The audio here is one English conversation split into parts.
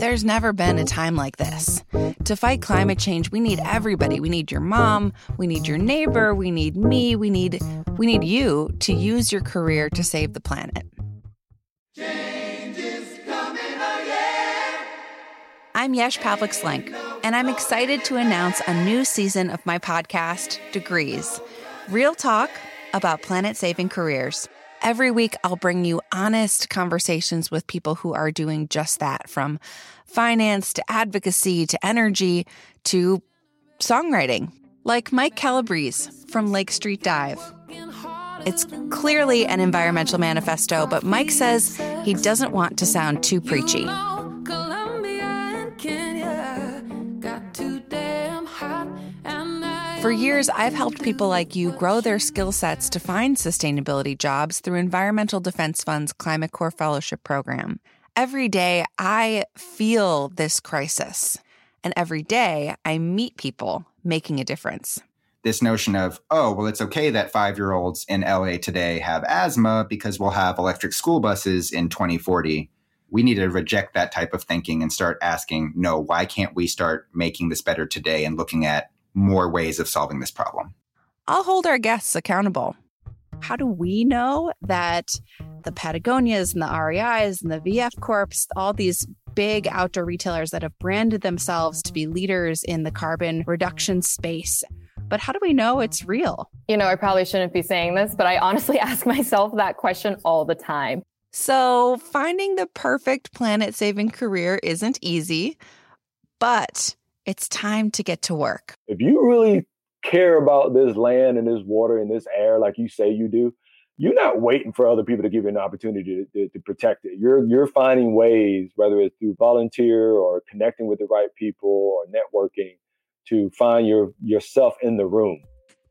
There's never been a time like this. To fight climate change, we need everybody. We need your mom, we need your neighbor, we need me, we need we need you to use your career to save the planet. Change is coming again. I'm Yesh Pavlik Slenk, and I'm excited to announce a new season of my podcast, Degrees Real Talk about planet saving careers. Every week, I'll bring you honest conversations with people who are doing just that from finance to advocacy to energy to songwriting, like Mike Calabrese from Lake Street Dive. It's clearly an environmental manifesto, but Mike says he doesn't want to sound too preachy. For years, I've helped people like you grow their skill sets to find sustainability jobs through Environmental Defense Fund's Climate Corps Fellowship Program. Every day, I feel this crisis. And every day, I meet people making a difference. This notion of, oh, well, it's okay that five year olds in LA today have asthma because we'll have electric school buses in 2040 we need to reject that type of thinking and start asking, no, why can't we start making this better today and looking at more ways of solving this problem. I'll hold our guests accountable. How do we know that the Patagonias and the REIs and the VF Corps, all these big outdoor retailers that have branded themselves to be leaders in the carbon reduction space, but how do we know it's real? You know, I probably shouldn't be saying this, but I honestly ask myself that question all the time. So, finding the perfect planet saving career isn't easy, but it's time to get to work. If you really care about this land and this water and this air like you say you do, you're not waiting for other people to give you an opportunity to, to, to, protect it. You're you're finding ways, whether it's through volunteer or connecting with the right people or networking, to find your yourself in the room.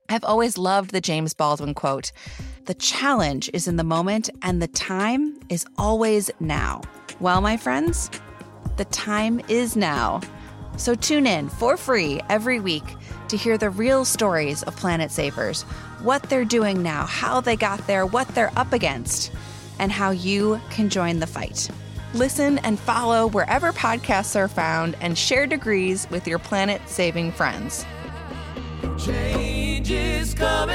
I've always loved the James Baldwin quote: "The challenge is in the moment, and the time is always now." Well, my friends, the time is now. So tune in for free every week to hear the real stories of Planet Savers, what they're doing now, how they got there, what they're up against, and how you can join the fight. Listen and follow wherever podcasts are found and share degrees with your planet saving friends. Change is coming!